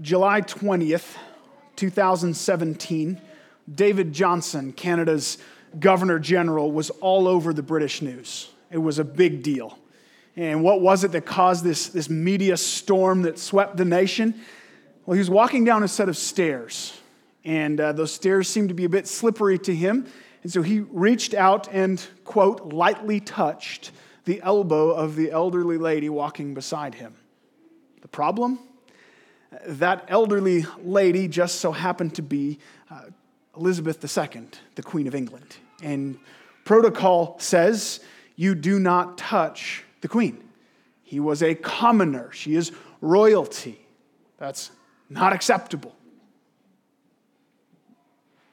July 20th, 2017, David Johnston, Canada's Governor General, was all over the British news. It was a big deal. And what was it that caused this, this media storm that swept the nation? Well, he was walking down a set of stairs, and uh, those stairs seemed to be a bit slippery to him. And so he reached out and, quote, lightly touched the elbow of the elderly lady walking beside him. The problem? That elderly lady just so happened to be uh, Elizabeth II, the Queen of England. And protocol says you do not touch the Queen. He was a commoner, she is royalty. That's not acceptable.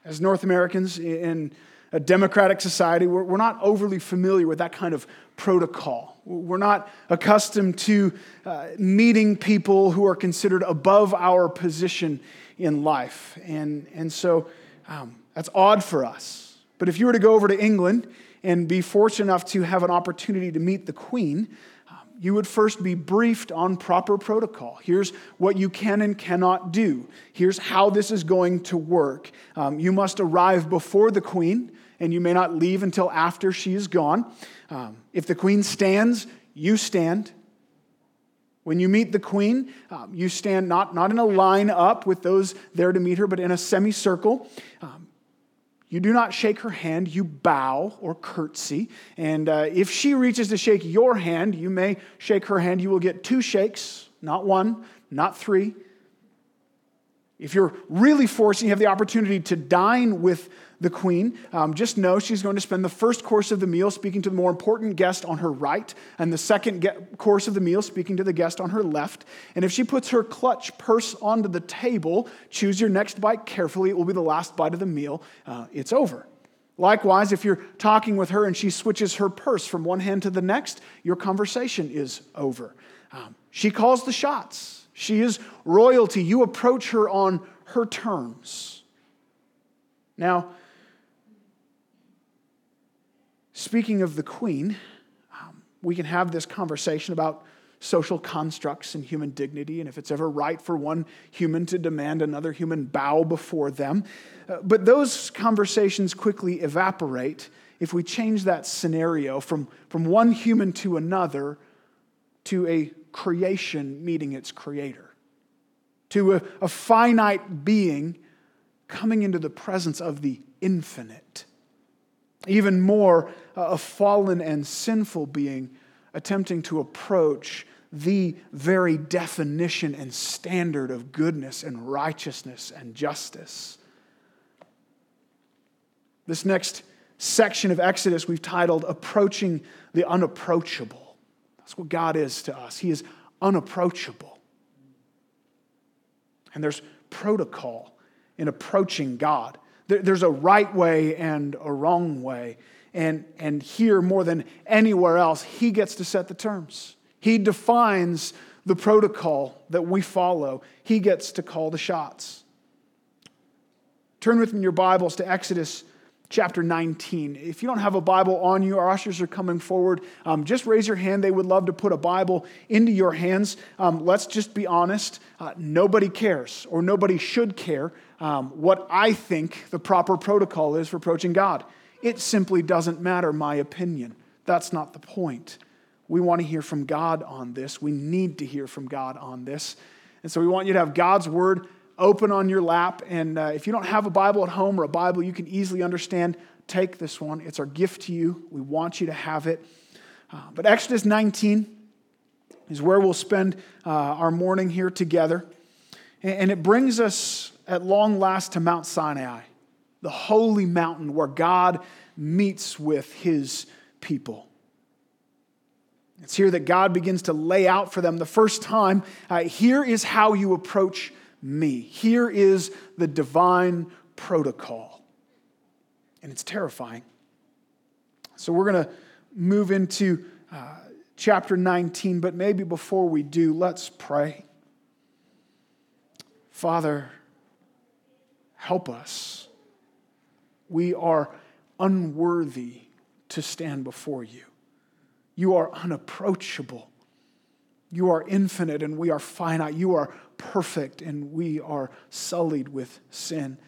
As North Americans in a democratic society, we're, we're not overly familiar with that kind of protocol. We're not accustomed to uh, meeting people who are considered above our position in life. And, and so um, that's odd for us. But if you were to go over to England and be fortunate enough to have an opportunity to meet the Queen, um, you would first be briefed on proper protocol. Here's what you can and cannot do. Here's how this is going to work. Um, you must arrive before the Queen and you may not leave until after she is gone. Um, if the queen stands, you stand. When you meet the queen, um, you stand not, not in a line up with those there to meet her, but in a semicircle. Um, you do not shake her hand, you bow or curtsy. And uh, if she reaches to shake your hand, you may shake her hand. You will get two shakes, not one, not three. If you're really forcing, you have the opportunity to dine with the queen, um, just know she's going to spend the first course of the meal speaking to the more important guest on her right, and the second ge- course of the meal speaking to the guest on her left. And if she puts her clutch purse onto the table, choose your next bite carefully. It will be the last bite of the meal. Uh, it's over. Likewise, if you're talking with her and she switches her purse from one hand to the next, your conversation is over. Um, she calls the shots. She is royalty. You approach her on her terms. Now, Speaking of the queen, um, we can have this conversation about social constructs and human dignity, and if it's ever right for one human to demand another human bow before them. Uh, but those conversations quickly evaporate if we change that scenario from, from one human to another to a creation meeting its creator, to a, a finite being coming into the presence of the infinite. Even more, uh, a fallen and sinful being attempting to approach the very definition and standard of goodness and righteousness and justice. This next section of Exodus we've titled Approaching the Unapproachable. That's what God is to us. He is unapproachable. And there's protocol in approaching God. There's a right way and a wrong way. And, and here, more than anywhere else, he gets to set the terms. He defines the protocol that we follow, he gets to call the shots. Turn with me your Bibles to Exodus chapter 19. If you don't have a Bible on you, our ushers are coming forward. Um, just raise your hand. They would love to put a Bible into your hands. Um, let's just be honest. Uh, nobody cares, or nobody should care, um, what I think the proper protocol is for approaching God. It simply doesn't matter, my opinion. That's not the point. We want to hear from God on this. We need to hear from God on this. And so we want you to have God's word open on your lap. And uh, if you don't have a Bible at home or a Bible you can easily understand, take this one. It's our gift to you. We want you to have it. Uh, but Exodus 19 is where we'll spend uh, our morning here together. And it brings us at long last to Mount Sinai, the holy mountain where God meets with his people. It's here that God begins to lay out for them the first time uh, here is how you approach me. Here is the divine protocol. And it's terrifying. So we're going to move into uh, chapter 19, but maybe before we do, let's pray. Father, help us. We are unworthy to stand before you. You are unapproachable. You are infinite and we are finite. You are perfect and we are sullied with sin.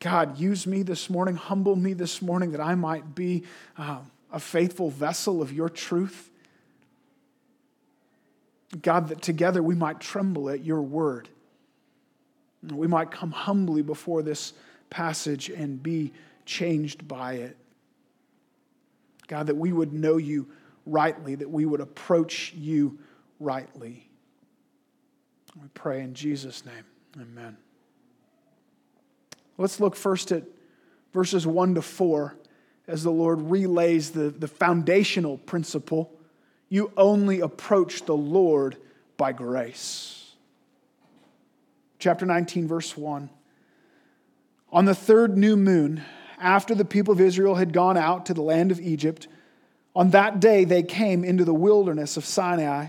God, use me this morning, humble me this morning that I might be um, a faithful vessel of your truth. God, that together we might tremble at your word. We might come humbly before this passage and be changed by it. God, that we would know you rightly, that we would approach you rightly. We pray in Jesus' name. Amen. Let's look first at verses 1 to 4 as the Lord relays the, the foundational principle you only approach the Lord by grace. Chapter 19, verse 1. On the third new moon, after the people of Israel had gone out to the land of Egypt, on that day they came into the wilderness of Sinai.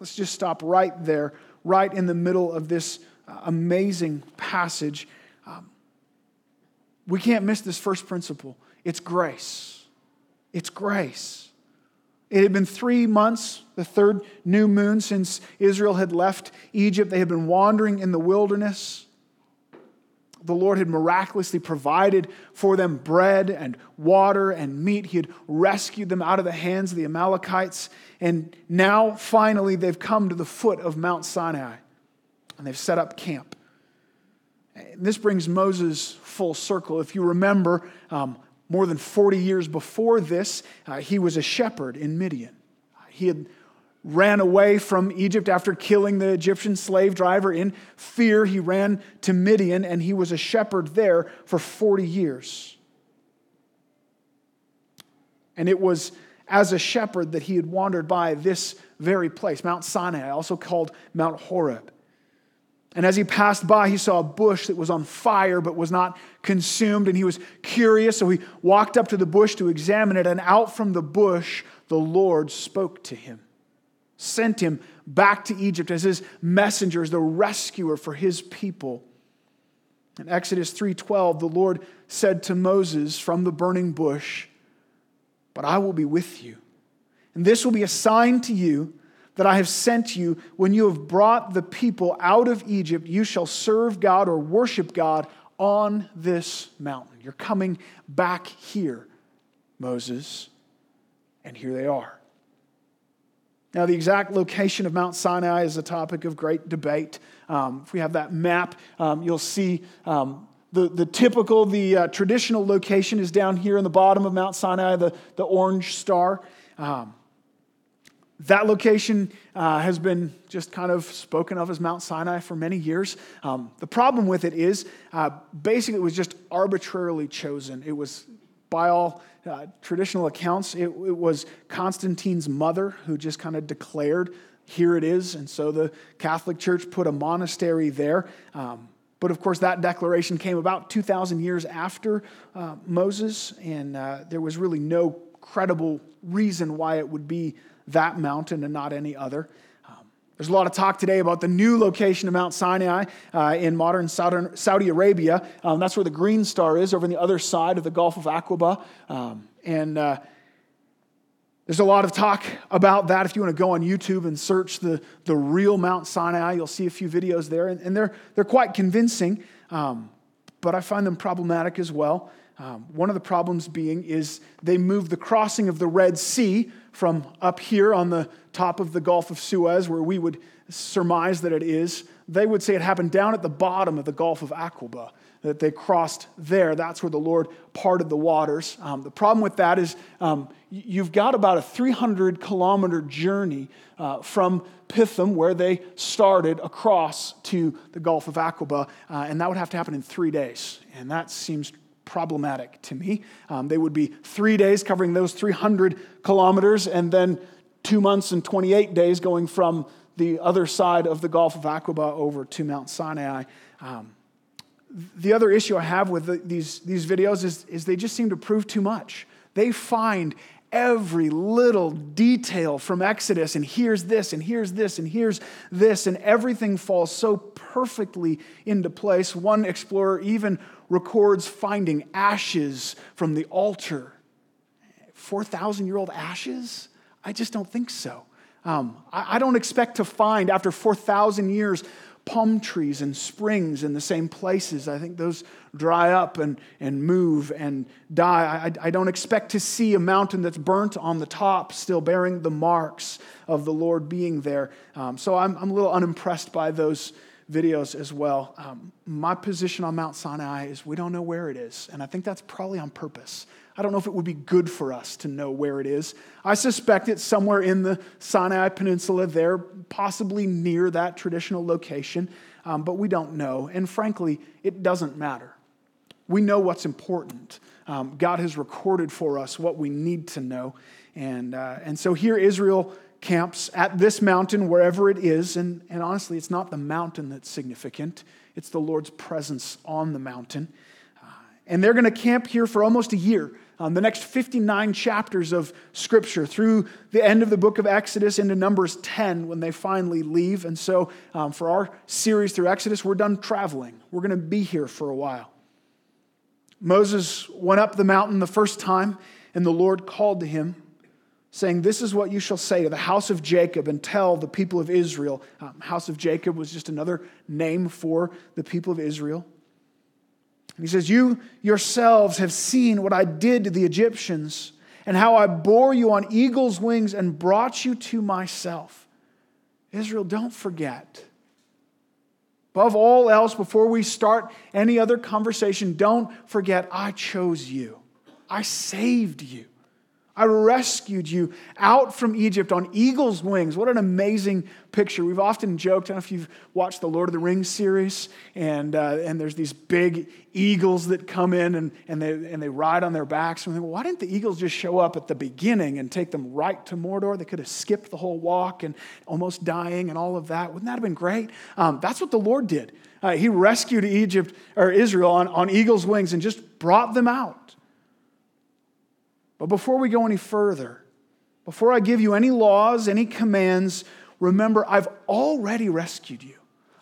Let's just stop right there, right in the middle of this uh, amazing passage. Um, we can't miss this first principle it's grace. It's grace. It had been three months, the third new moon since Israel had left Egypt. They had been wandering in the wilderness. The Lord had miraculously provided for them bread and water and meat. He had rescued them out of the hands of the Amalekites. And now, finally, they've come to the foot of Mount Sinai and they've set up camp. This brings Moses full circle. If you remember, um, more than 40 years before this, uh, he was a shepherd in Midian. He had ran away from Egypt after killing the Egyptian slave driver. In fear, he ran to Midian and he was a shepherd there for 40 years. And it was as a shepherd that he had wandered by this very place, Mount Sinai, also called Mount Horeb. And as he passed by, he saw a bush that was on fire but was not consumed. And he was curious, so he walked up to the bush to examine it. And out from the bush, the Lord spoke to him, sent him back to Egypt as his messenger, as the rescuer for his people. In Exodus 3:12, the Lord said to Moses from the burning bush, "But I will be with you, and this will be a sign to you that I have sent you, when you have brought the people out of Egypt, you shall serve God or worship God on this mountain. You're coming back here, Moses. And here they are. Now, the exact location of Mount Sinai is a topic of great debate. Um, if we have that map, um, you'll see um, the, the typical, the uh, traditional location is down here in the bottom of Mount Sinai, the, the orange star. Um, that location uh, has been just kind of spoken of as Mount Sinai for many years. Um, the problem with it is uh, basically it was just arbitrarily chosen. It was, by all uh, traditional accounts, it, it, was Constantine's mother who just kind of declared, here it is. And so the Catholic Church put a monastery there. Um, but of course, that declaration came about 2,000 years after uh, Moses, and uh, there was really no credible reason why it would be that mountain and not any other. There's a lot of talk today about the new location of Mount Sinai uh, in modern Saudi Arabia. Um, that's where the Green Star is, over on the other side of the Gulf of Aqaba. Um, and uh, there's a lot of talk about that. If you want to go on YouTube and search the, the real Mount Sinai, you'll see a few videos there, and, and they're, they're quite convincing, um, but I find them problematic as well. Um, one of the problems being is they moved the crossing of the Red Sea from up here on the top of the Gulf of Suez, where we would surmise that it is. They would say it happened down at the bottom of the Gulf of Aqaba, that they crossed there. That's where the Lord parted the waters. Um, the problem with that is um, you've got about a 300 kilometer journey uh, from Pithom, where they started, across to the Gulf of Aqaba, uh, and that would have to happen in three days. And that seems problematic to me. Um, they would be three days covering those 300 kilometers, and then two months and 28 days going from the other side of the Gulf of Aqaba over to Mount Sinai. Um, the other issue I have with the, these, these videos is, is they just seem to prove too much. They find every little detail from Exodus, and here's this, and here's this, and here's this, and everything falls so perfectly into place. One explorer even records finding ashes from the altar. 4,000 year old ashes? I just don't think so. Um, I, I don't expect to find, after 4,000 years, palm trees and springs in the same places. I think those dry up and, and move and die. I, I don't expect to see a mountain that's burnt on the top, still bearing the marks of the Lord being there. Um, so I'm, I'm a little unimpressed by those videos as well. Um, my position on Mount Sinai is we don't know where it is, and I think that's probably on purpose. I don't know if it would be good for us to know where it is. I suspect it's somewhere in the Sinai Peninsula there, possibly near that traditional location, um, but we don't know. And frankly, it doesn't matter. We know what's important. Um, God has recorded for us what we need to know. And, uh, and so here Israel camps at this mountain, wherever it is. And, and honestly, it's not the mountain that's significant, it's the Lord's presence on the mountain. Uh, and they're going to camp here for almost a year um, the next 59 chapters of Scripture through the end of the book of Exodus into Numbers 10 when they finally leave. And so, um, for our series through Exodus, we're done traveling. We're going to be here for a while. Moses went up the mountain the first time, and the Lord called to him, saying, This is what you shall say to the house of Jacob and tell the people of Israel. Um, house of Jacob was just another name for the people of Israel. He says, You yourselves have seen what I did to the Egyptians and how I bore you on eagle's wings and brought you to myself. Israel, don't forget. Above all else, before we start any other conversation, don't forget I chose you. I saved you. I rescued you out from Egypt on eagle's wings. What an amazing picture. We've often joked, I don't know if you've watched the Lord of the Rings series, and, uh, and there's these big eagles that come in and, and, they, and they ride on their backs. And we think, well, why didn't the eagles just show up at the beginning and take them right to Mordor? They could have skipped the whole walk and almost dying and all of that. Wouldn't that have been great? Um, that's what the Lord did. Uh, he rescued Egypt or Israel on, on eagle's wings and just brought them out. But before we go any further, before I give you any laws, any commands, remember I've already rescued you.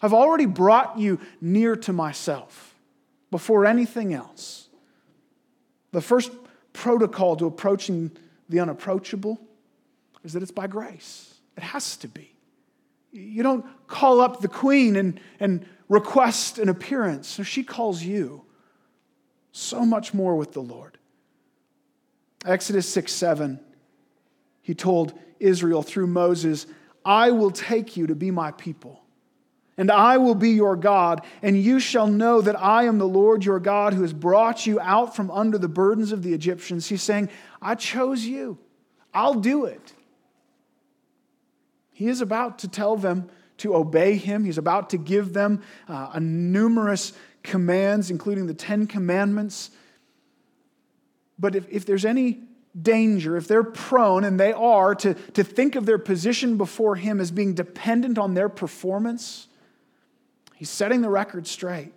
I've already brought you near to myself before anything else. The first protocol to approaching the unapproachable is that it's by grace. It has to be. You don't call up the queen and, and request an appearance. So she calls you. So much more with the Lord. Exodus 6 7, he told Israel through Moses, I will take you to be my people, and I will be your God, and you shall know that I am the Lord your God who has brought you out from under the burdens of the Egyptians. He's saying, I chose you, I'll do it. He is about to tell them to obey him. He's about to give them uh, a numerous commands, including the Ten Commandments. But if, if there's any danger, if they're prone, and they are, to, to think of their position before Him as being dependent on their performance, He's setting the record straight.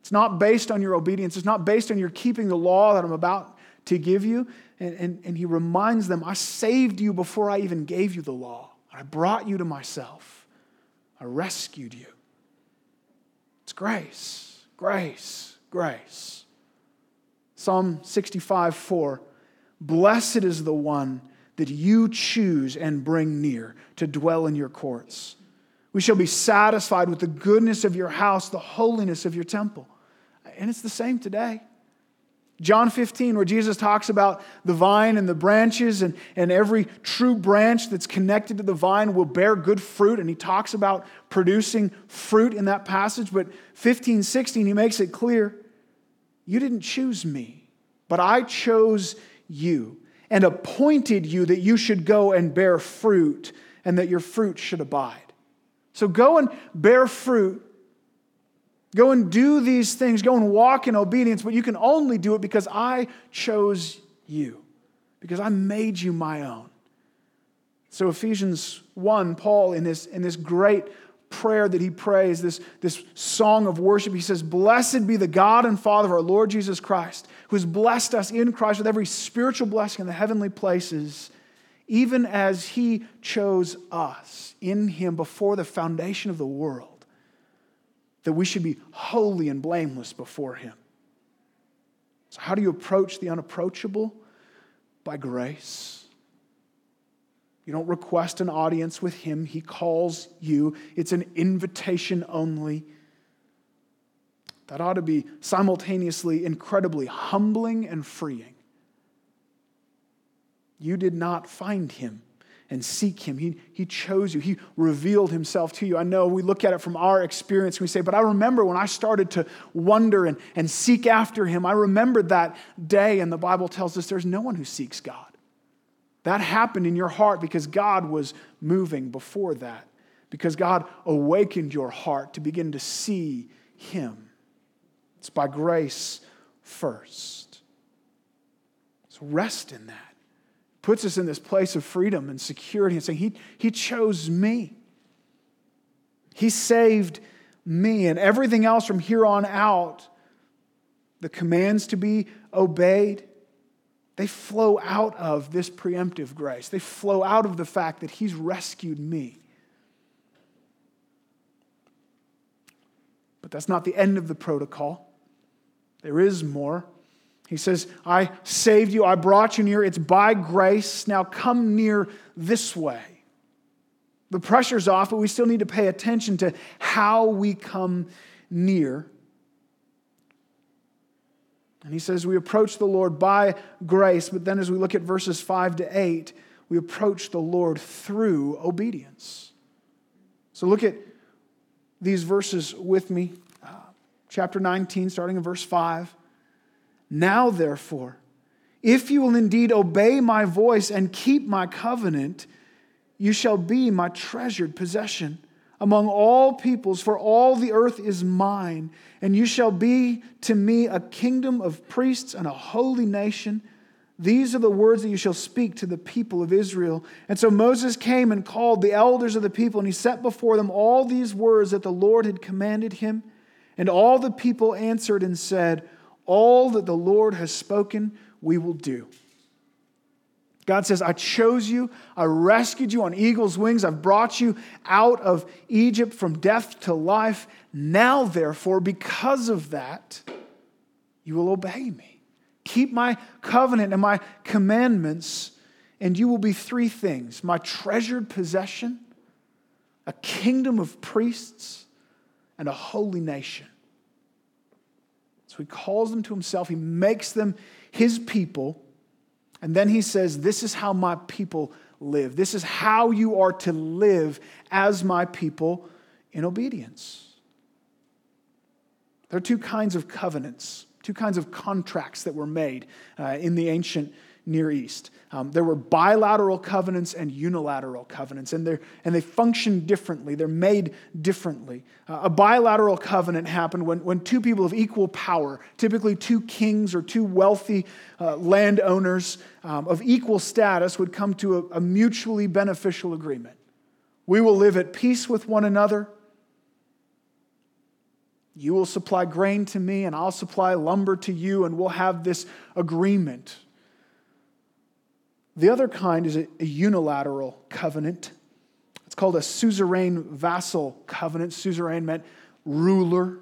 It's not based on your obedience, it's not based on your keeping the law that I'm about to give you. And, and, and He reminds them, I saved you before I even gave you the law. I brought you to myself, I rescued you. It's grace, grace, grace. Psalm 65 4 Blessed is the one that you choose and bring near to dwell in your courts. We shall be satisfied with the goodness of your house, the holiness of your temple. And it's the same today. John 15, where Jesus talks about the vine and the branches, and, and every true branch that's connected to the vine will bear good fruit. And he talks about producing fruit in that passage. But 15, 16, he makes it clear you didn't choose me, but I chose you and appointed you that you should go and bear fruit and that your fruit should abide. So go and bear fruit. Go and do these things. Go and walk in obedience, but you can only do it because I chose you, because I made you my own. So, Ephesians 1, Paul, in this, in this great prayer that he prays, this, this song of worship, he says, Blessed be the God and Father of our Lord Jesus Christ, who has blessed us in Christ with every spiritual blessing in the heavenly places, even as he chose us in him before the foundation of the world, that we should be holy and blameless before him. So, how do you approach the unapproachable? By grace. You don't request an audience with him, he calls you. It's an invitation only. That ought to be simultaneously incredibly humbling and freeing. You did not find him and seek him. He, he chose you. He revealed himself to you. I know we look at it from our experience and we say, but I remember when I started to wonder and, and seek after him. I remembered that day, and the Bible tells us there's no one who seeks God. That happened in your heart because God was moving before that, because God awakened your heart to begin to see Him. It's by grace first. So rest in that. Puts us in this place of freedom and security and saying, He, he chose me. He saved me. And everything else from here on out, the commands to be obeyed, they flow out of this preemptive grace. They flow out of the fact that He's rescued me. But that's not the end of the protocol. There is more. He says, I saved you, I brought you near. It's by grace. Now come near this way. The pressure's off, but we still need to pay attention to how we come near. And he says we approach the Lord by grace, but then as we look at verses 5 to 8, we approach the Lord through obedience. So look at these verses with me. Uh, chapter 19, starting in verse 5. Now, therefore, if you will indeed obey my voice and keep my covenant, you shall be my treasured possession among all peoples, for all the earth is mine, and you shall be to me a kingdom of priests and a holy nation. These are the words that you shall speak to the people of Israel. And so Moses came and called the elders of the people, and he set before them all these words that the Lord had commanded him. And all the people answered and said, All that the Lord has spoken, we will do. God says, I chose you. I rescued you on eagle's wings. I've brought you out of Egypt from death to life. Now, therefore, because of that, you will obey me. Keep my covenant and my commandments, and you will be three things my treasured possession, a kingdom of priests, and a holy nation. So he calls them to himself, he makes them his people and then he says, This is how my people live. This is how you are to live as my people in obedience. There are two kinds of covenants, two kinds of contracts that were made uh, in the ancient Near East. Um, there were bilateral covenants and unilateral covenants, and, they and they function differently. They're made differently. Uh, a bilateral covenant happened when, when two people of equal power, typically two kings or two wealthy uh, landowners um, of equal status, would come to a, a mutually beneficial agreement. We will live at peace with one another. You will supply grain to me, and I'll supply lumber to you, and we'll have this agreement the other kind is a, a unilateral covenant. It's called a suzerain vassal covenant. Suzerain meant ruler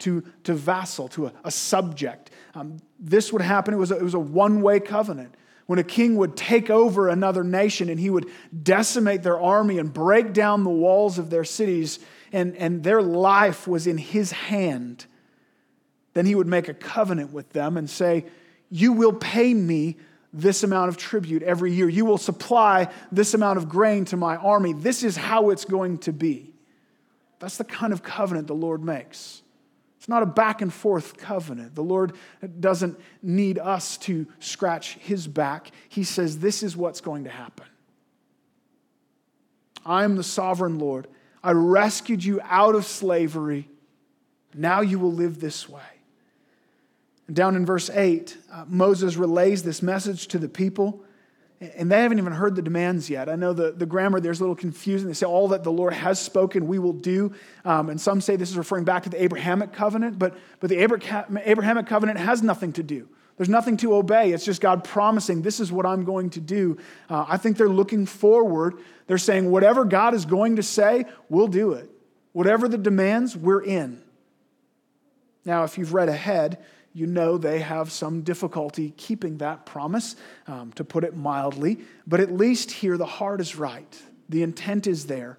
to, to vassal, to a, a subject. Um, this would happen, it was a, it was a one way covenant. When a king would take over another nation and he would decimate their army and break down the walls of their cities, and, and their life was in his hand, then he would make a covenant with them and say, You will pay me this amount of tribute every year. You will supply this amount of grain to my army. This is how it's going to be. That's the kind of covenant the Lord makes. It's not a back and forth covenant. The Lord doesn't need us to scratch his back. He says, This is what's going to happen. I am the sovereign Lord. I rescued you out of slavery. Now you will live this way. Down in verse 8, uh, Moses relays this message to the people. and they haven't even heard the demands yet. I know the, the grammar there's a little confusing. They say, All that the Lord has spoken, we will do. Um, and some say this is referring back to the Abrahamic covenant, but, but the Abrahamic covenant has nothing to do. There's nothing to obey. It's just God promising, This is what I'm going to do. Uh, I think they're looking forward. They're saying, Whatever God is going to say, we'll do it. Whatever the demands, we're in. Now, if you've read ahead, you know they have some difficulty keeping that promise, um, to put it mildly. But at least here, the heart is right, the intent is there.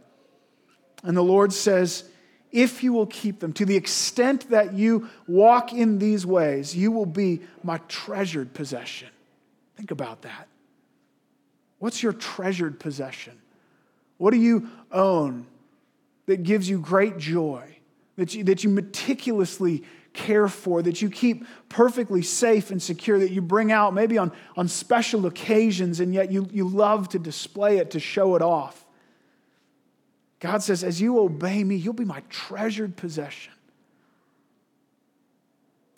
And the Lord says, if you will keep them, to the extent that you walk in these ways, you will be my treasured possession. Think about that. What's your treasured possession? What do you own that gives you great joy, that you, that you meticulously care for, that you keep perfectly safe and secure, that you bring out maybe on, on special occasions, and yet you, you love to display it, to show it off. God says, as you obey me, you'll be my treasured possession.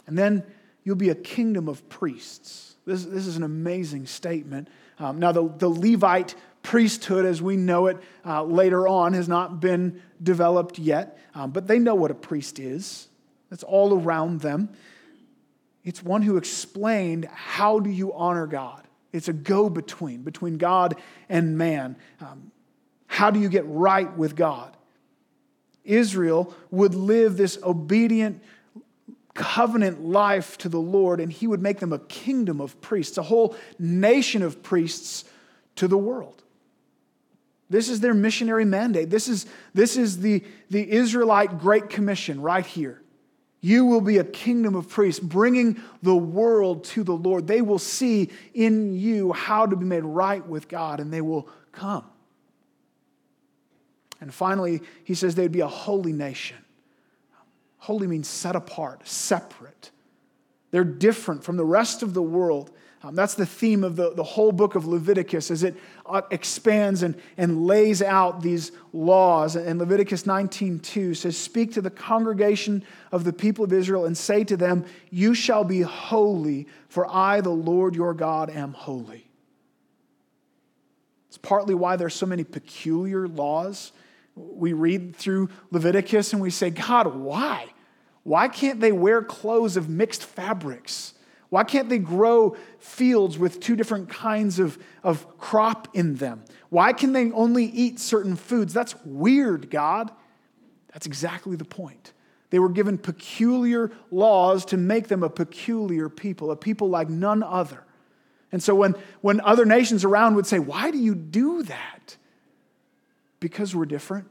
And then you'll be a kingdom of priests. This, this is an amazing statement. Um, now, the, the Levite priesthood, as we know it uh, later on, has not been developed yet, um, but they know what a priest is that's all around them. It's one who explained how do you honor God? It's a go between, between God and man. Um, how do you get right with God? Israel would live this obedient covenant life to the Lord, and he would make them a kingdom of priests, a whole nation of priests to the world. This is their missionary mandate. This is, this is the, the Israelite Great Commission right here. You will be a kingdom of priests, bringing the world to the Lord. They will see in you how to be made right with God, and they will come. And finally, he says they'd be a holy nation. Holy means set apart, separate. They're different from the rest of the world um, that's the theme of the, the whole book of Leviticus as it uh, expands and, and lays out these laws. And Leviticus 19.2 says, Speak to the congregation of the people of Israel and say to them, You shall be holy, for I, the Lord your God, am holy. It's partly why there's so many peculiar laws. We read through Leviticus and we say, God, why? Why can't they wear clothes of mixed fabrics? Why can't they grow fields with two different kinds of, of crop in them? Why can they only eat certain foods? That's weird, God. That's exactly the point. They were given peculiar laws to make them a peculiar people, a people like none other. And so when, when other nations around would say, Why do you do that? Because we're different,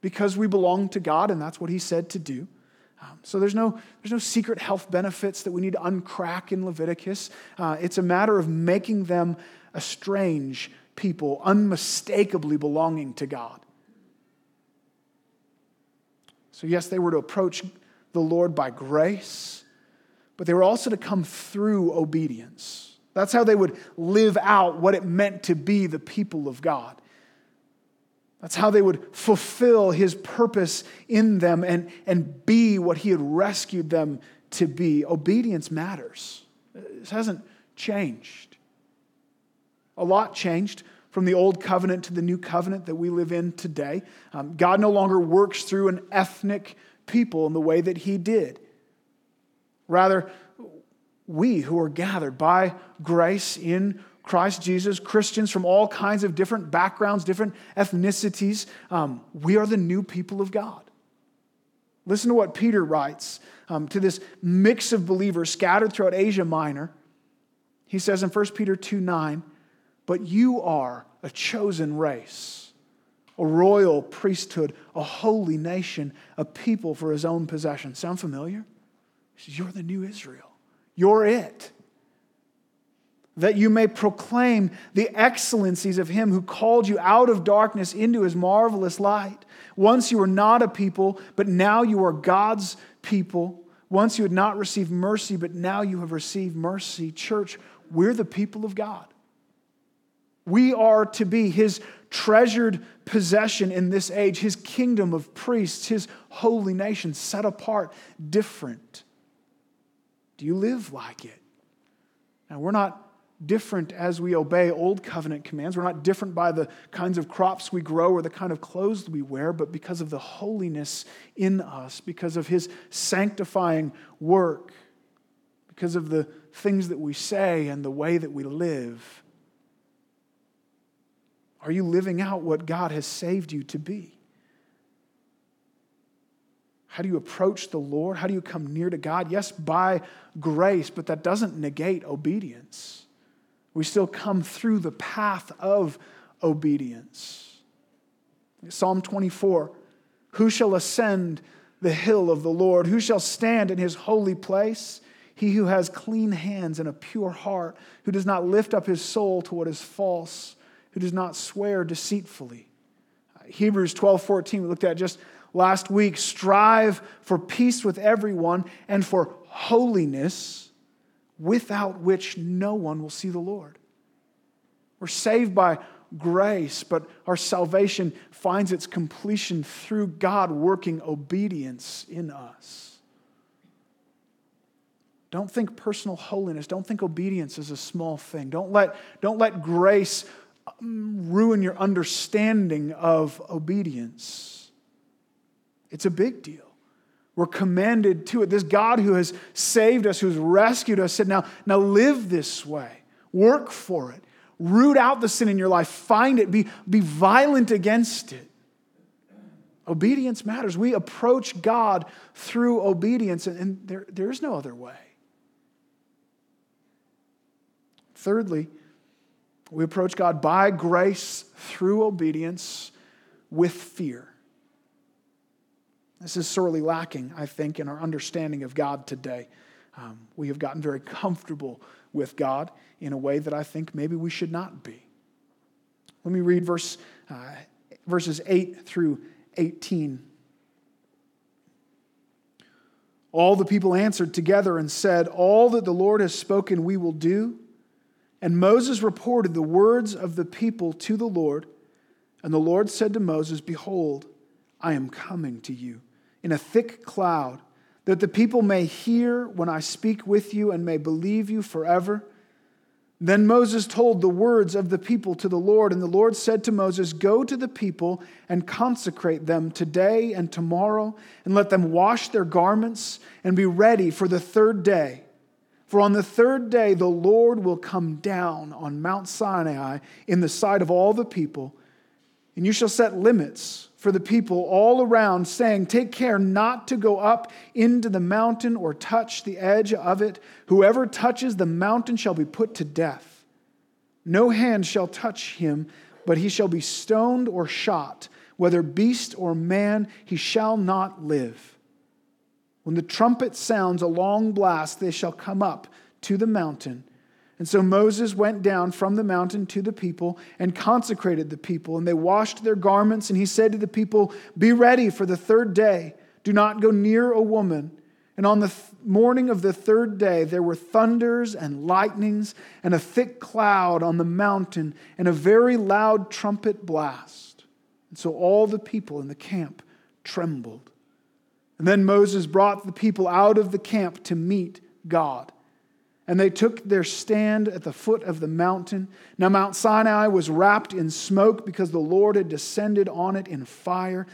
because we belong to God, and that's what He said to do. Um, so there's no, there's no secret health benefits that we need to uncrack in Leviticus. Uh, it's a matter of making them a strange people, unmistakably belonging to God. So, yes, they were to approach the Lord by grace, but they were also to come through obedience. That's how they would live out what it meant to be the people of God. That's how they would fulfill his purpose in them and, and be what he had rescued them to be. Obedience matters. This hasn't changed. A lot changed from the old covenant to the new covenant that we live in today. Um, God no longer works through an ethnic people in the way that he did. Rather, we who are gathered by grace in Christ Jesus, Christians from all kinds of different backgrounds, different ethnicities. Um, we are the new people of God. Listen to what Peter writes um, to this mix of believers scattered throughout Asia Minor. He says in 1 Peter 2 9, but you are a chosen race, a royal priesthood, a holy nation, a people for his own possession. Sound familiar? He says, You're the new Israel. You're it that you may proclaim the excellencies of him who called you out of darkness into his marvelous light. Once you were not a people, but now you are God's people. Once you had not received mercy, but now you have received mercy. Church, we're the people of God. We are to be his treasured possession in this age, his kingdom of priests, his holy nation, set apart, different. Do you live like it? Now, we're not different as we obey old covenant commands. We're not different by the kinds of crops we grow or the kind of clothes we wear, but because of the holiness in us, because of his sanctifying work, because of the things that we say and the way that we live. Are you living out what God has saved you to be? How do you approach the Lord? How do you come near to God? Yes, by grace, but that doesn't negate obedience. We still come through the path of obedience. Psalm 24 Who shall ascend the hill of the Lord? Who shall stand in his holy place? He who has clean hands and a pure heart, who does not lift up his soul to what is false, who does not swear deceitfully. Uh, Hebrews 12 14, we looked at just last week. Strive for peace with everyone and for holiness, without which no one will see the Lord. We're saved by grace, but our salvation finds its completion through God working obedience in us. Don't think personal holiness, don't think obedience is a small thing. Don't let, don't let grace um, ruin your understanding of obedience. It's a big deal. We're commanded to it. This God who has saved us, who's rescued us, said, Now, now live this way, work for it, root out the sin in your life, find it, be, be violent against it. Obedience matters. We approach God through obedience, and, and there, there is no other way. Thirdly, we approach God by grace through obedience with fear. This is sorely lacking, I think, in our understanding of God today. Um, we have gotten very comfortable with God in a way that I think maybe we should not be. Let me read verse, uh, verses 8 through 18. All the people answered together and said, All that the Lord has spoken, we will do. And Moses reported the words of the people to the Lord. And the Lord said to Moses, Behold, I am coming to you in a thick cloud, that the people may hear when I speak with you and may believe you forever. Then Moses told the words of the people to the Lord, and the Lord said to Moses, Go to the people and consecrate them today and tomorrow, and let them wash their garments and be ready for the third day for on the third day, the Lord will come down on Mount Sinai in the sight of all the people, and you shall set limits for the people all around, saying, Take care not to go up into the mountain or touch the edge of it. Whoever touches the mountain shall be put to death. No hand shall touch him, but he shall be stoned or shot. Whether beast or man, he shall not live. When the trumpet sounds a long blast, they shall come up to the mountain. And so Moses went down from the mountain to the people and consecrated the people. And they washed their garments. And he said to the people, Be ready for the third day. Do not go near a woman. And on the th- morning of the third day, there were thunders and lightnings and a thick cloud on the mountain and a very loud trumpet blast. And so all the people in the camp trembled. And then Moses brought the people out of the camp to meet God. And they took their stand at the foot of the mountain. Now, Mount Sinai was wrapped in smoke because the Lord had descended on it in fire.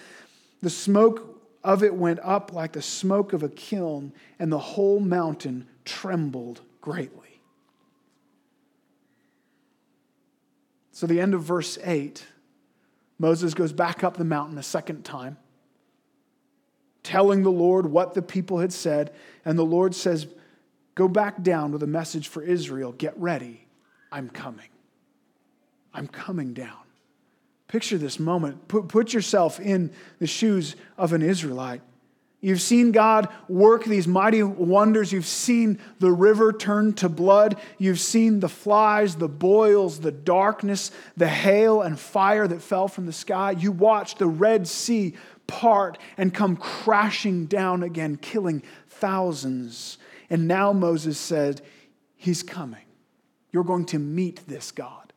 The smoke of it went up like the smoke of a kiln, and the whole mountain trembled greatly. So, the end of verse 8, Moses goes back up the mountain a second time telling the Lord what the people had said. And the Lord says, Go back down with a message for Israel. Get ready. I'm coming. I'm coming down. Picture this moment. Put, put yourself in the shoes of an Israelite. You've seen God work these mighty wonders. You've seen the river turn to blood. You've seen the flies, the boils, the darkness, the hail and fire that fell from the sky. You watched the Red Sea part and come crashing down again, killing thousands. And now Moses said, He's coming. You're going to meet this God.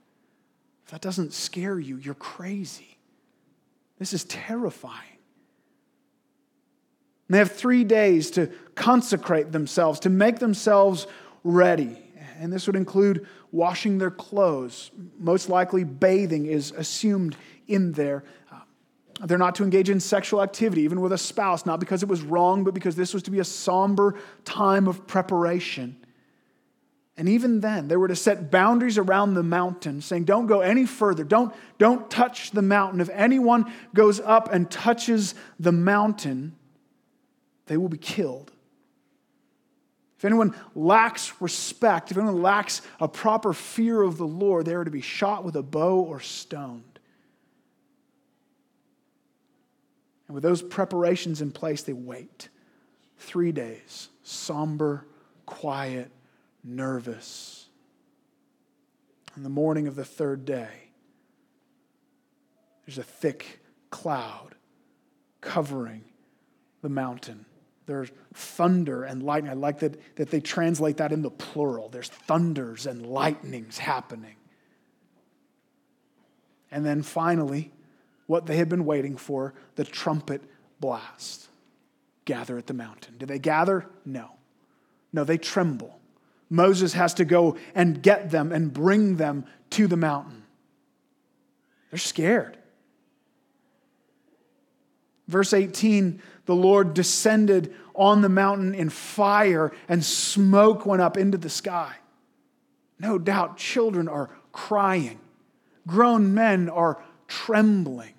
If that doesn't scare you, you're crazy. This is terrifying. And they have three days to consecrate themselves, to make themselves ready. And this would include washing their clothes. Most likely, bathing is assumed in there. They're not to engage in sexual activity, even with a spouse, not because it was wrong, but because this was to be a somber time of preparation. And even then, they were to set boundaries around the mountain, saying, Don't go any further. Don't, don't touch the mountain. If anyone goes up and touches the mountain, they will be killed. If anyone lacks respect, if anyone lacks a proper fear of the Lord, they are to be shot with a bow or stoned. And with those preparations in place, they wait. Three days, somber, quiet, nervous. On the morning of the third day, there's a thick cloud covering the mountain. There's thunder and lightning. I like that, that they translate that in the plural. There's thunders and lightnings happening. And then finally, what they had been waiting for the trumpet blast. Gather at the mountain. Do they gather? No. No, they tremble. Moses has to go and get them and bring them to the mountain. They're scared. Verse 18 the Lord descended on the mountain in fire, and smoke went up into the sky. No doubt, children are crying, grown men are trembling.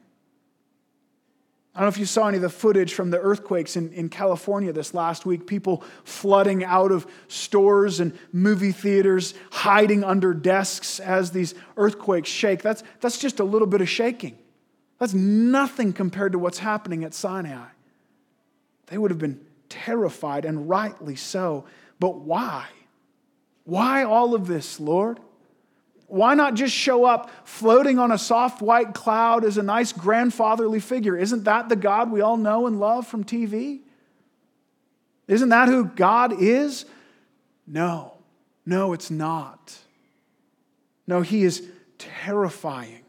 I don't know if you saw any of the footage from the earthquakes in, in California this last week. People flooding out of stores and movie theaters, hiding under desks as these earthquakes shake. That's, that's just a little bit of shaking. That's nothing compared to what's happening at Sinai. They would have been terrified, and rightly so. But why? Why all of this, Lord? Why not just show up floating on a soft white cloud as a nice grandfatherly figure? Isn't that the God we all know and love from TV? Isn't that who God is? No, no, it's not. No, He is terrifying,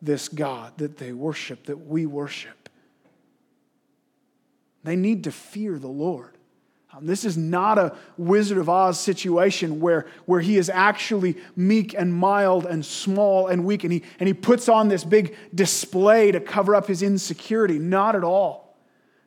this God that they worship, that we worship. They need to fear the Lord. Um, this is not a Wizard of Oz situation where, where he is actually meek and mild and small and weak, and he, and he puts on this big display to cover up his insecurity. Not at all.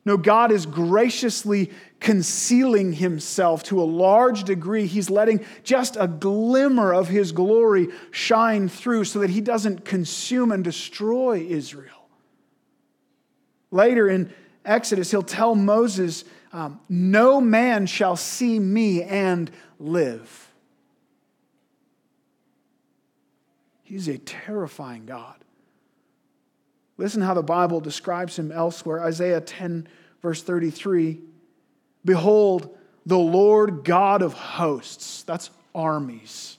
No, God is graciously concealing himself to a large degree. He's letting just a glimmer of his glory shine through so that he doesn't consume and destroy Israel. Later in Exodus, he'll tell Moses um, no man shall see me and live. He's a terrifying God. Listen how the Bible describes him elsewhere. Isaiah 10, verse 33 Behold, the Lord God of hosts, that's armies,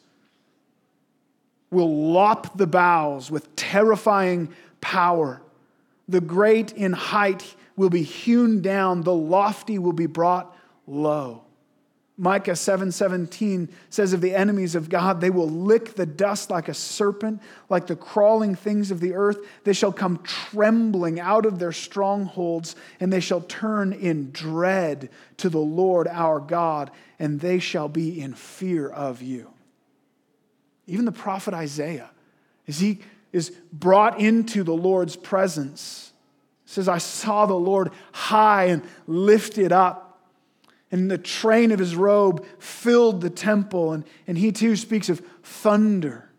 will lop the boughs with terrifying power. The great in height will be hewn down, the lofty will be brought low. Micah 7:17 says of the enemies of God, they will lick the dust like a serpent, like the crawling things of the earth. They shall come trembling out of their strongholds, and they shall turn in dread to the Lord our God, and they shall be in fear of you. Even the prophet Isaiah, as he is brought into the Lord's presence, says, I saw the Lord high and lifted up. And the train of his robe filled the temple. And, and he too speaks of thunder.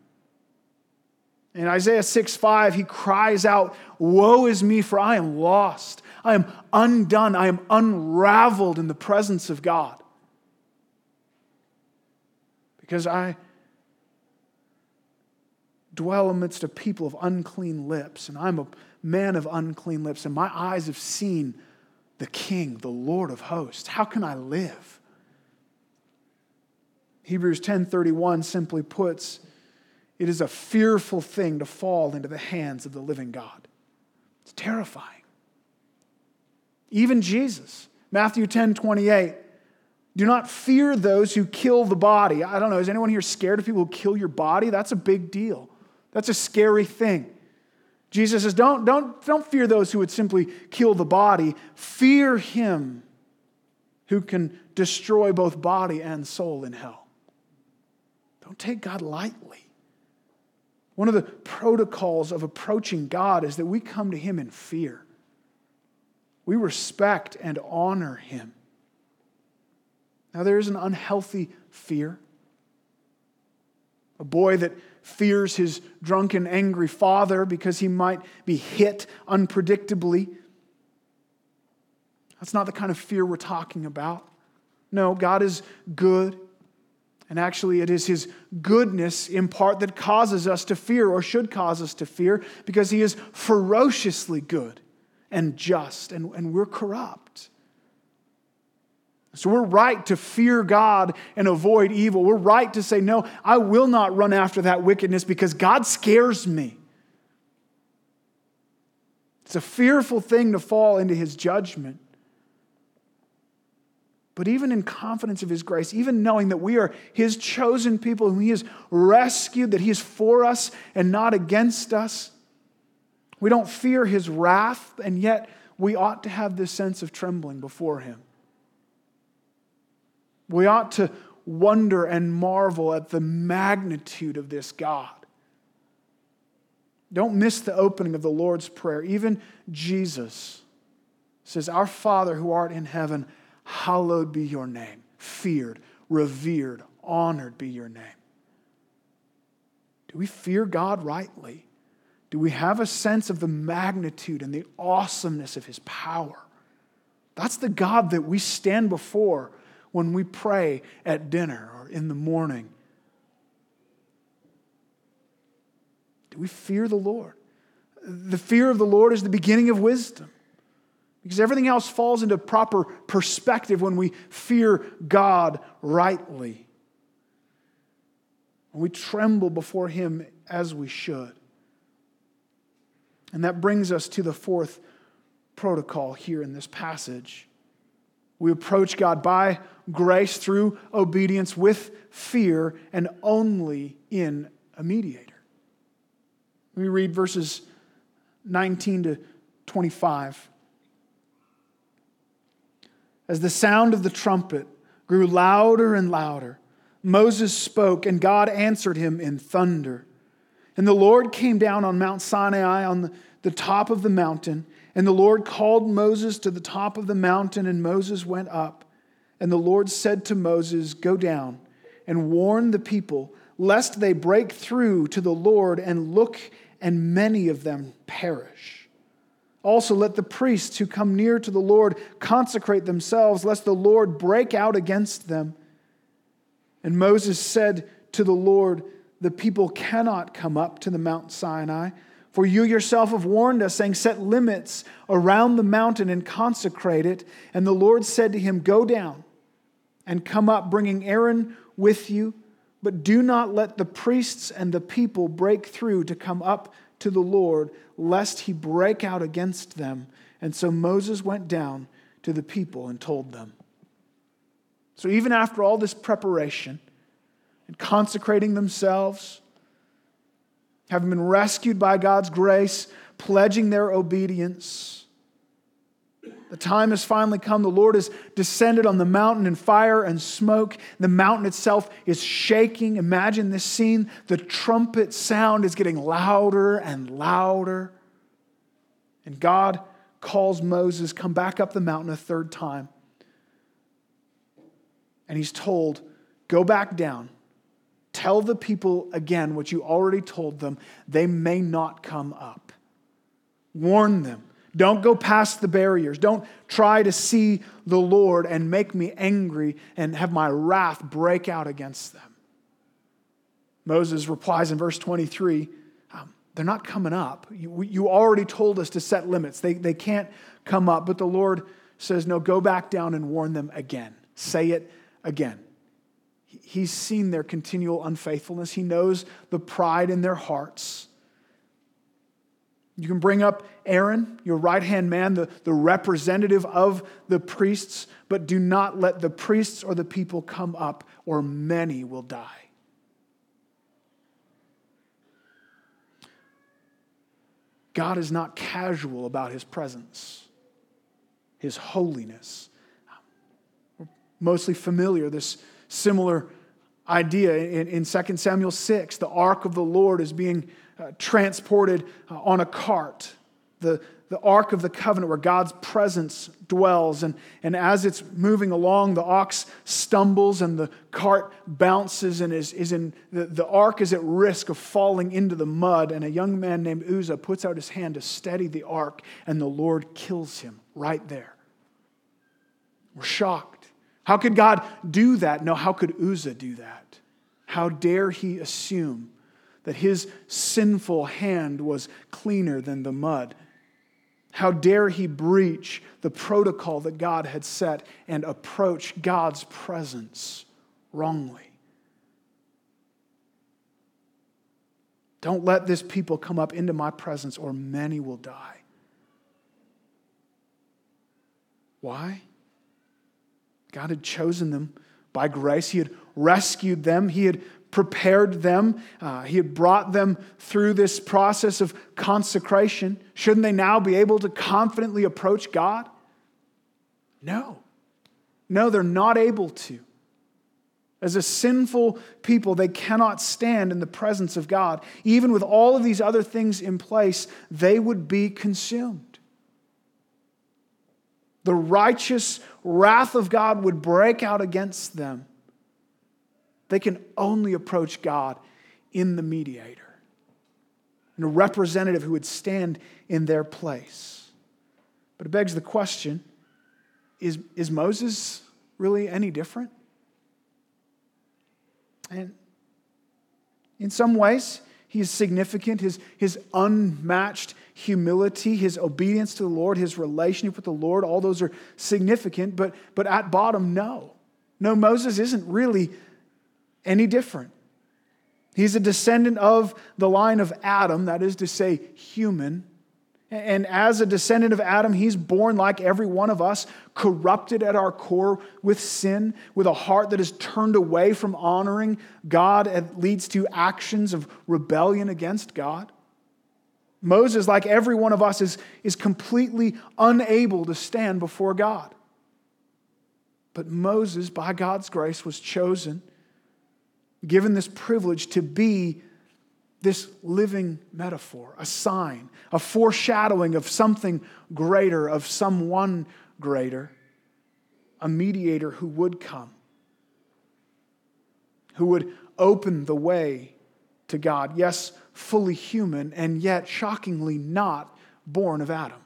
In Isaiah 6 5, he cries out, Woe is me, for I am lost. I am undone. I am unraveled in the presence of God. Because I dwell amidst a people of unclean lips, and I'm a man of unclean lips, and my eyes have seen the King, the Lord of hosts. How can I live? Hebrews 10:31 simply puts, it is a fearful thing to fall into the hands of the living God. It's terrifying. Even Jesus, Matthew 10 28, do not fear those who kill the body. I don't know, is anyone here scared of people who kill your body? That's a big deal. That's a scary thing. Jesus says, don't, don't, don't fear those who would simply kill the body. Fear him who can destroy both body and soul in hell. Don't take God lightly. One of the protocols of approaching God is that we come to Him in fear. We respect and honor Him. Now, there is an unhealthy fear. A boy that fears his drunken, angry father because he might be hit unpredictably. That's not the kind of fear we're talking about. No, God is good. And actually, it is His goodness in part that causes us to fear, or should cause us to fear, because He is ferociously good and just, and, and we're corrupt. So we're right to fear God and avoid evil. We're right to say, no, I will not run after that wickedness because God scares me. It's a fearful thing to fall into His judgment. But even in confidence of His grace, even knowing that we are His chosen people, whom He has rescued, that He is for us and not against us, we don't fear His wrath, and yet we ought to have this sense of trembling before Him. We ought to wonder and marvel at the magnitude of this God. Don't miss the opening of the Lord's Prayer. Even Jesus says, Our Father who art in heaven, hallowed be your name. Feared, revered, honored be your name. Do we fear God rightly? Do we have a sense of the magnitude and the awesomeness of his power? That's the God that we stand before when we pray at dinner or in the morning. Do we fear the Lord? The fear of the Lord is the beginning of wisdom. Because everything else falls into proper perspective when we fear God rightly. When we tremble before Him as we should. And that brings us to the fourth protocol here in this passage. We approach God by grace through obedience with fear and only in a mediator. We read verses 19 to 25. As the sound of the trumpet grew louder and louder, Moses spoke, and God answered him in thunder. And the Lord came down on Mount Sinai on the, the top of the mountain, and the Lord called Moses to the top of the mountain, and Moses went up. And the Lord said to Moses, Go down and warn the people, lest they break through to the Lord and look, and many of them perish. Also, let the priests who come near to the Lord consecrate themselves, lest the Lord break out against them. And Moses said to the Lord, The people cannot come up to the Mount Sinai, for you yourself have warned us, saying, Set limits around the mountain and consecrate it. And the Lord said to him, Go down and come up, bringing Aaron with you, but do not let the priests and the people break through to come up to the Lord, lest he break out against them. And so Moses went down to the people and told them. So even after all this preparation and consecrating themselves, having been rescued by God's grace, pledging their obedience, the time has finally come. The Lord has descended on the mountain in fire and smoke. The mountain itself is shaking. Imagine this scene. The trumpet sound is getting louder and louder. And God calls Moses, Come back up the mountain a third time. And he's told, Go back down. Tell the people again what you already told them. They may not come up. Warn them don't go past the barriers. Don't try to see the Lord and make me angry and have my wrath break out against them. Moses replies in verse 23 um, They're not coming up. You, you already told us to set limits. They, they can't come up. But the Lord says, No, go back down and warn them again. Say it again. He's seen their continual unfaithfulness, He knows the pride in their hearts. You can bring up Aaron, your right hand man, the, the representative of the priests, but do not let the priests or the people come up, or many will die. God is not casual about his presence, his holiness. We're mostly familiar, this similar idea in, in 2 Samuel 6. The ark of the Lord is being uh, transported uh, on a cart. The, the Ark of the Covenant, where God's presence dwells. And, and as it's moving along, the ox stumbles and the cart bounces and is, is in the, the ark is at risk of falling into the mud. And a young man named Uzzah puts out his hand to steady the ark, and the Lord kills him right there. We're shocked. How could God do that? No, how could Uzzah do that? How dare he assume that his sinful hand was cleaner than the mud? How dare he breach the protocol that God had set and approach God's presence wrongly? Don't let this people come up into my presence, or many will die. Why? God had chosen them by grace. He had rescued them. He had prepared them. Uh, he had brought them through this process of consecration. Shouldn't they now be able to confidently approach God? No. No, they're not able to. As a sinful people, they cannot stand in the presence of God. Even with all of these other things in place, they would be consumed. The righteous wrath of God would break out against them they can only approach God in the mediator, in a representative who would stand in their place. But it begs the question is, is Moses really any different? And in some ways, he is significant. His, his unmatched humility, his obedience to the Lord, his relationship with the Lord, all those are significant. But, but at bottom, no. No, Moses isn't really any different. He's a descendant of the line of Adam, that is to say, human. And as a descendant of Adam, he's born like every one of us, corrupted at our core with sin, with a heart that is turned away from honoring God and leads to actions of rebellion against God. Moses, like every one of us, is, is completely unable to stand before God. But Moses, by God's grace, was chosen given this privilege to be this living metaphor, a sign, a foreshadowing of something greater, of someone greater, a mediator who would come, who would open the way to God. Yes, fully human, and yet shockingly not born of Adam,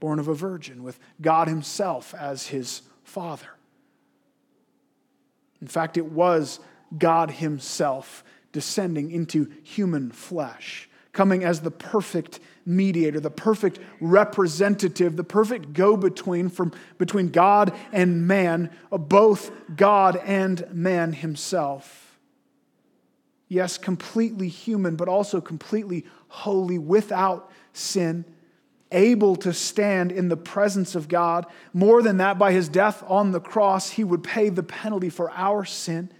born of a virgin, with God Himself as his father. In fact, it was God Himself descending into human flesh, coming as the perfect mediator, the perfect representative, the perfect go between from between God and man, both God and man Himself. Yes, completely human, but also completely holy, without sin able to stand in the presence of God. More than that, by his death on the cross, he would pay the penalty for our sin,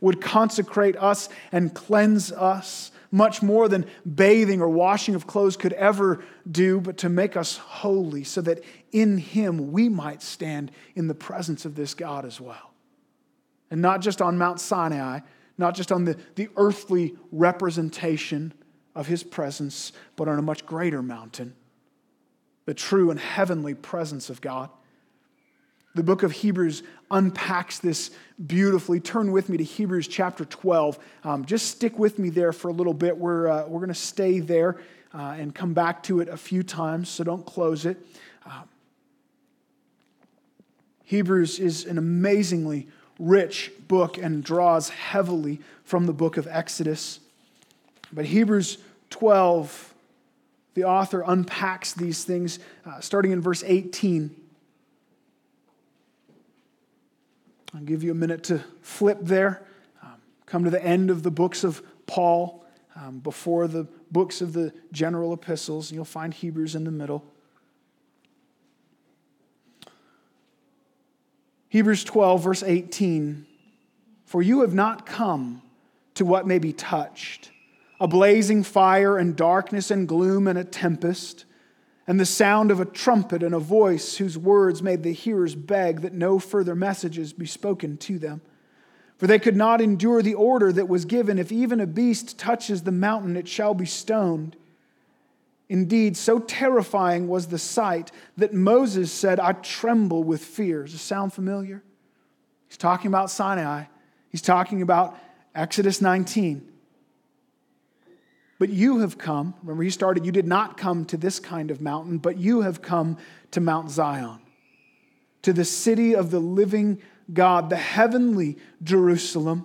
would consecrate us and cleanse us, much more than bathing or washing of clothes could ever do, but to make us holy so that in him we might stand in the presence of this God as well. And not just on Mount Sinai, not just on the, the earthly representation of his presence, but on a much greater mountain the true and heavenly presence of God. The book of Hebrews unpacks this beautifully. Turn with me to Hebrews chapter 12. Um, just stick with me there for a little bit. We're, uh, we're going to stay there uh, and come back to it a few times, so don't close it. Um, Hebrews is an amazingly rich book and draws heavily from the book of Exodus. But Hebrews 12 the author unpacks these things uh, starting in verse 18. I'll give you a minute to flip there, um, come to the end of the books of Paul, um, before the books of the general epistles, and you'll find Hebrews in the middle. Hebrews 12, verse 18 For you have not come to what may be touched a blazing fire and darkness and gloom and a tempest, and the sound of a trumpet and a voice whose words made the hearers beg that no further messages be spoken to them. For they could not endure the order that was given if even a beast touches the mountain, it shall be stoned. Indeed, so terrifying was the sight that Moses said, I tremble with fear. Does it sound familiar? He's talking about Sinai, he's talking about Exodus 19. But you have come, remember, he started, you did not come to this kind of mountain, but you have come to Mount Zion, to the city of the living God, the heavenly Jerusalem,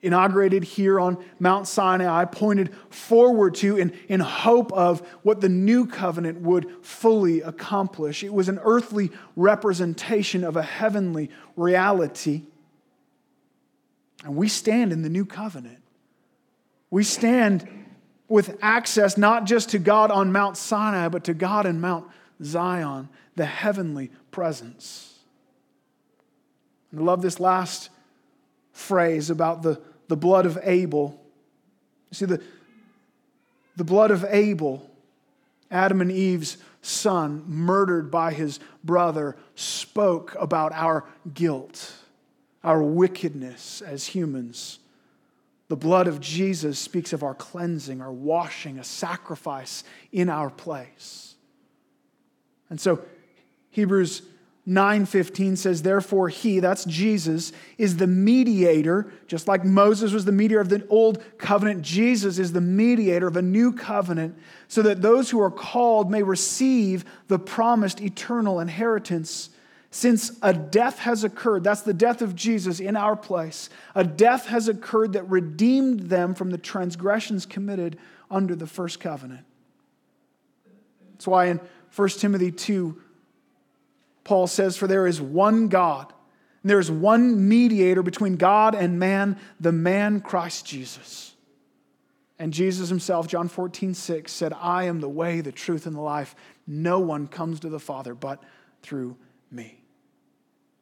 inaugurated here on Mount Sinai, I pointed forward to in, in hope of what the new covenant would fully accomplish. It was an earthly representation of a heavenly reality. And we stand in the new covenant. We stand with access not just to God on Mount Sinai, but to God in Mount Zion, the heavenly presence. And I love this last phrase about the, the blood of Abel. See, the, the blood of Abel, Adam and Eve's son, murdered by his brother, spoke about our guilt, our wickedness as humans. The blood of Jesus speaks of our cleansing, our washing, a sacrifice in our place. And so, Hebrews 9:15 says therefore he that's Jesus is the mediator just like Moses was the mediator of the old covenant Jesus is the mediator of a new covenant so that those who are called may receive the promised eternal inheritance. Since a death has occurred that's the death of Jesus in our place a death has occurred that redeemed them from the transgressions committed under the first covenant. That's why in 1 Timothy 2 Paul says, For there is one God, and there is one mediator between God and man, the man Christ Jesus. And Jesus himself, John 14, 6, said, I am the way, the truth, and the life. No one comes to the Father but through me.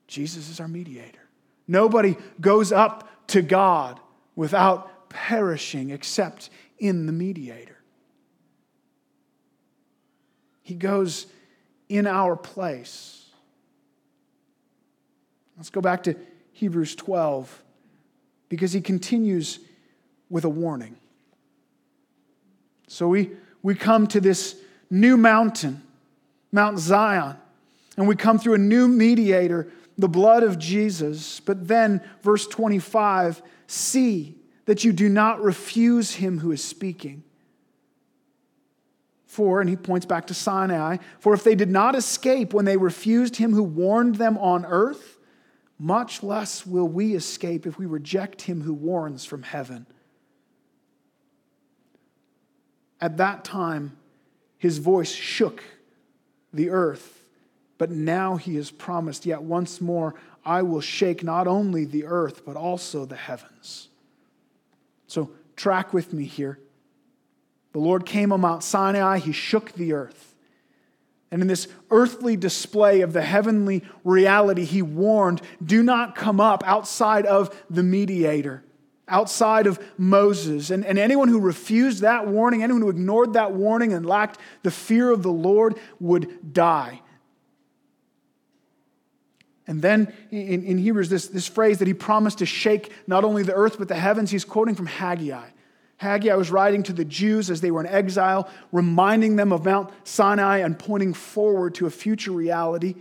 Jesus is our mediator. Nobody goes up to God without perishing except in the mediator. He goes in our place. Let's go back to Hebrews 12 because he continues with a warning. So we, we come to this new mountain, Mount Zion, and we come through a new mediator, the blood of Jesus. But then, verse 25, see that you do not refuse him who is speaking. For, and he points back to Sinai, for if they did not escape when they refused him who warned them on earth, much less will we escape if we reject him who warns from heaven. At that time, his voice shook the earth, but now he has promised, Yet once more, I will shake not only the earth, but also the heavens. So, track with me here. The Lord came on Mount Sinai, he shook the earth. And in this earthly display of the heavenly reality, he warned do not come up outside of the mediator, outside of Moses. And, and anyone who refused that warning, anyone who ignored that warning and lacked the fear of the Lord would die. And then in, in Hebrews, this, this phrase that he promised to shake not only the earth but the heavens, he's quoting from Haggai. Haggai was writing to the Jews as they were in exile, reminding them of Mount Sinai and pointing forward to a future reality.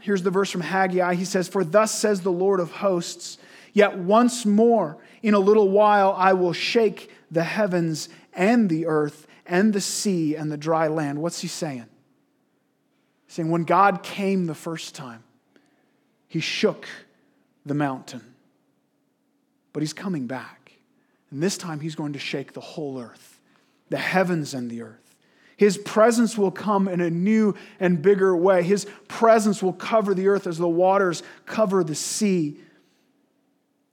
Here's the verse from Haggai. He says, For thus says the Lord of hosts, yet once more in a little while I will shake the heavens and the earth and the sea and the dry land. What's he saying? He's saying, when God came the first time, he shook the mountain, but he's coming back. And this time he's going to shake the whole earth, the heavens and the earth. His presence will come in a new and bigger way. His presence will cover the earth as the waters cover the sea.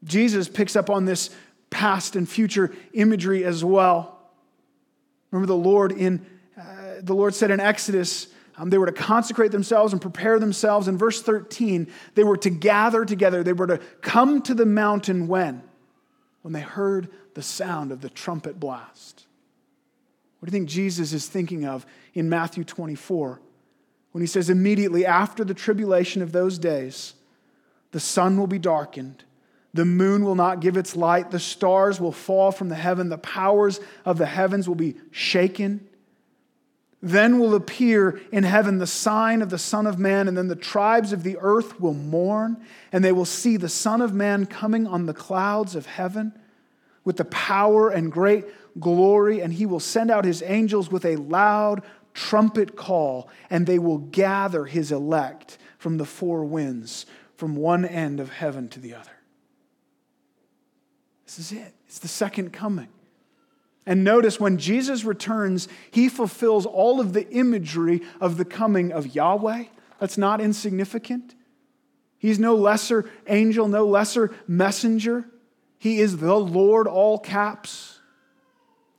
Jesus picks up on this past and future imagery as well. Remember the Lord in uh, the Lord said in Exodus, um, they were to consecrate themselves and prepare themselves. In verse 13, they were to gather together. They were to come to the mountain when? When they heard the sound of the trumpet blast. What do you think Jesus is thinking of in Matthew 24 when he says, Immediately after the tribulation of those days, the sun will be darkened, the moon will not give its light, the stars will fall from the heaven, the powers of the heavens will be shaken. Then will appear in heaven the sign of the Son of Man, and then the tribes of the earth will mourn, and they will see the Son of Man coming on the clouds of heaven with the power and great glory, and he will send out his angels with a loud trumpet call, and they will gather his elect from the four winds, from one end of heaven to the other. This is it. It's the second coming. And notice when Jesus returns, he fulfills all of the imagery of the coming of Yahweh. That's not insignificant. He's no lesser angel, no lesser messenger. He is the Lord, all caps.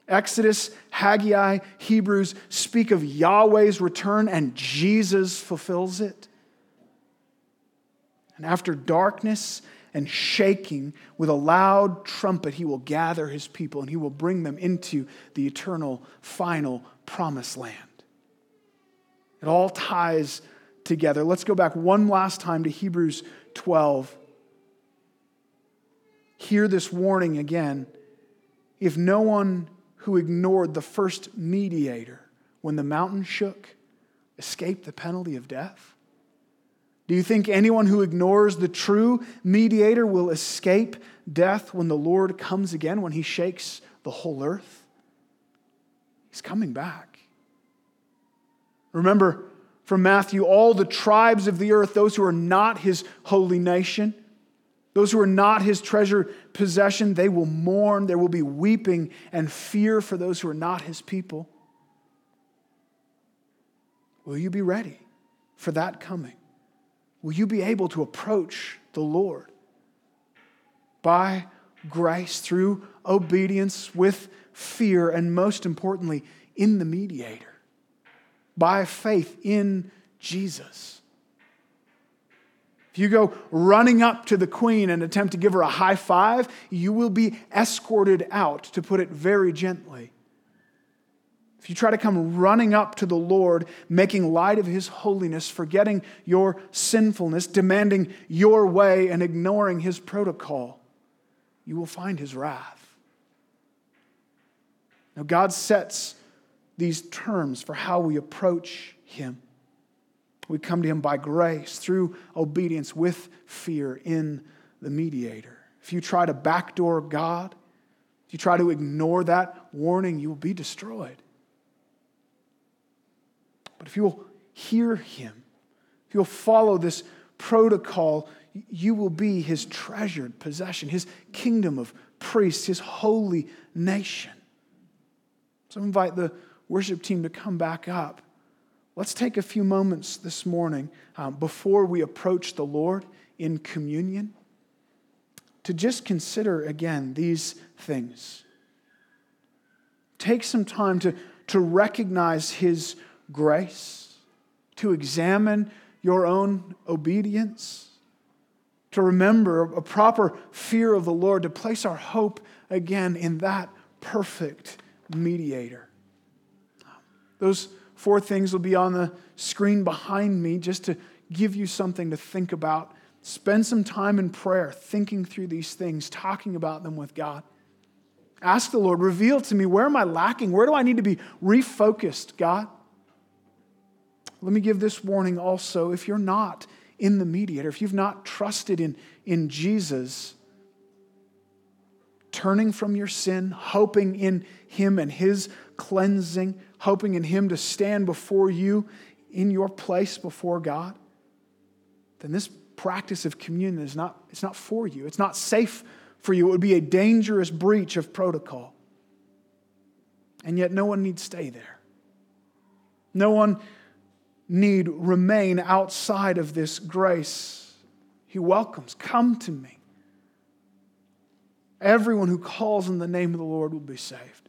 Exodus, Haggai, Hebrews speak of Yahweh's return, and Jesus fulfills it. And after darkness and shaking with a loud trumpet, he will gather his people and he will bring them into the eternal, final promised land. It all ties together. Let's go back one last time to Hebrews 12. Hear this warning again. If no one who ignored the first mediator when the mountain shook escaped the penalty of death, do you think anyone who ignores the true mediator will escape death when the Lord comes again, when he shakes the whole earth? He's coming back. Remember from Matthew, all the tribes of the earth, those who are not his holy nation, those who are not his treasure possession, they will mourn. There will be weeping and fear for those who are not his people. Will you be ready for that coming? Will you be able to approach the Lord by grace, through obedience, with fear, and most importantly, in the mediator, by faith in Jesus. If you go running up to the queen and attempt to give her a high five, you will be escorted out, to put it very gently. If you try to come running up to the Lord, making light of his holiness, forgetting your sinfulness, demanding your way, and ignoring his protocol, you will find his wrath. Now, God sets these terms for how we approach him. We come to him by grace, through obedience, with fear in the mediator. If you try to backdoor God, if you try to ignore that warning, you will be destroyed. But if you will hear him, if you'll follow this protocol, you will be his treasured possession, his kingdom of priests, his holy nation. So I invite the worship team to come back up. Let's take a few moments this morning um, before we approach the Lord in communion to just consider again these things. Take some time to, to recognize his grace, to examine your own obedience, to remember a proper fear of the Lord, to place our hope again in that perfect mediator. Those four things will be on the screen behind me just to give you something to think about. Spend some time in prayer, thinking through these things, talking about them with God. Ask the Lord, reveal to me where am I lacking? Where do I need to be refocused, God? Let me give this warning also. If you're not in the mediator, if you've not trusted in, in Jesus, turning from your sin, hoping in Him and His cleansing, hoping in Him to stand before you in your place before God, then this practice of communion is not, it's not for you. It's not safe for you. It would be a dangerous breach of protocol. And yet, no one need stay there. No one need remain outside of this grace. He welcomes, Come to me. Everyone who calls in the name of the Lord will be saved.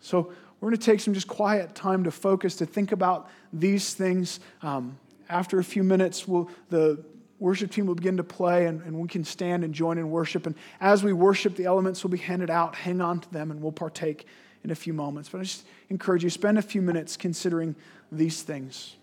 So we're going to take some just quiet time to focus, to think about these things. Um, after a few minutes, we'll, the worship team will begin to play, and, and we can stand and join in worship. And as we worship, the elements will be handed out. Hang on to them, and we'll partake in a few moments. But I just encourage you, spend a few minutes considering these things.